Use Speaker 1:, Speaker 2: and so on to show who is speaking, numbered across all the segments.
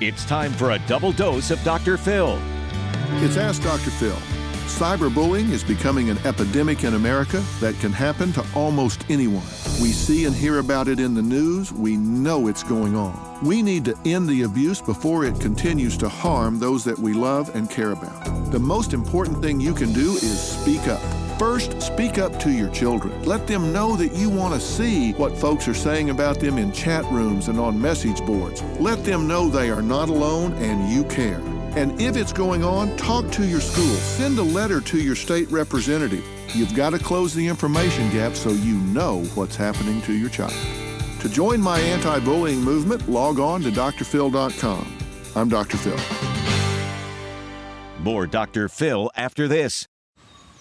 Speaker 1: It's time for a double dose of Dr. Phil.
Speaker 2: It's Ask Dr. Phil. Cyberbullying is becoming an epidemic in America that can happen to almost anyone. We see and hear about it in the news. We know it's going on. We need to end the abuse before it continues to harm those that we love and care about. The most important thing you can do is speak up. First, speak up to your children. Let them know that you want to see what folks are saying about them in chat rooms and on message boards. Let them know they are not alone and you care. And if it's going on, talk to your school. Send a letter to your state representative. You've got to close the information gap so you know what's happening to your child. To join my anti bullying movement, log on to drphil.com. I'm Dr. Phil.
Speaker 1: More Dr. Phil after this.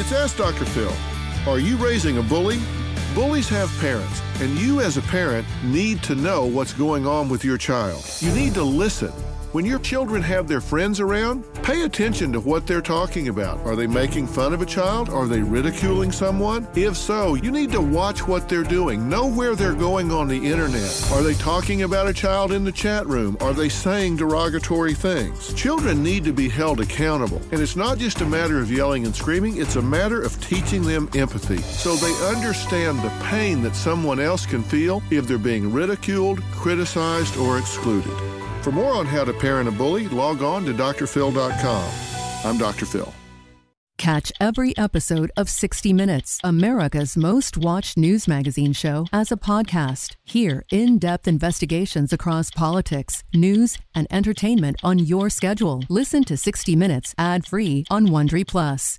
Speaker 2: It's Ask Dr. Phil. Are you raising a bully? Bullies have parents, and you as a parent need to know what's going on with your child. You need to listen. When your children have their friends around, pay attention to what they're talking about. Are they making fun of a child? Are they ridiculing someone? If so, you need to watch what they're doing. Know where they're going on the internet. Are they talking about a child in the chat room? Are they saying derogatory things? Children need to be held accountable. And it's not just a matter of yelling and screaming, it's a matter of teaching them empathy so they understand the pain that someone else can feel if they're being ridiculed, criticized, or excluded. For more on how to parent a bully, log on to drphil.com. I'm Dr. Phil.
Speaker 3: Catch every episode of 60 Minutes, America's most watched news magazine show, as a podcast. Hear in depth investigations across politics, news, and entertainment on your schedule. Listen to 60 Minutes ad free on Wondery Plus.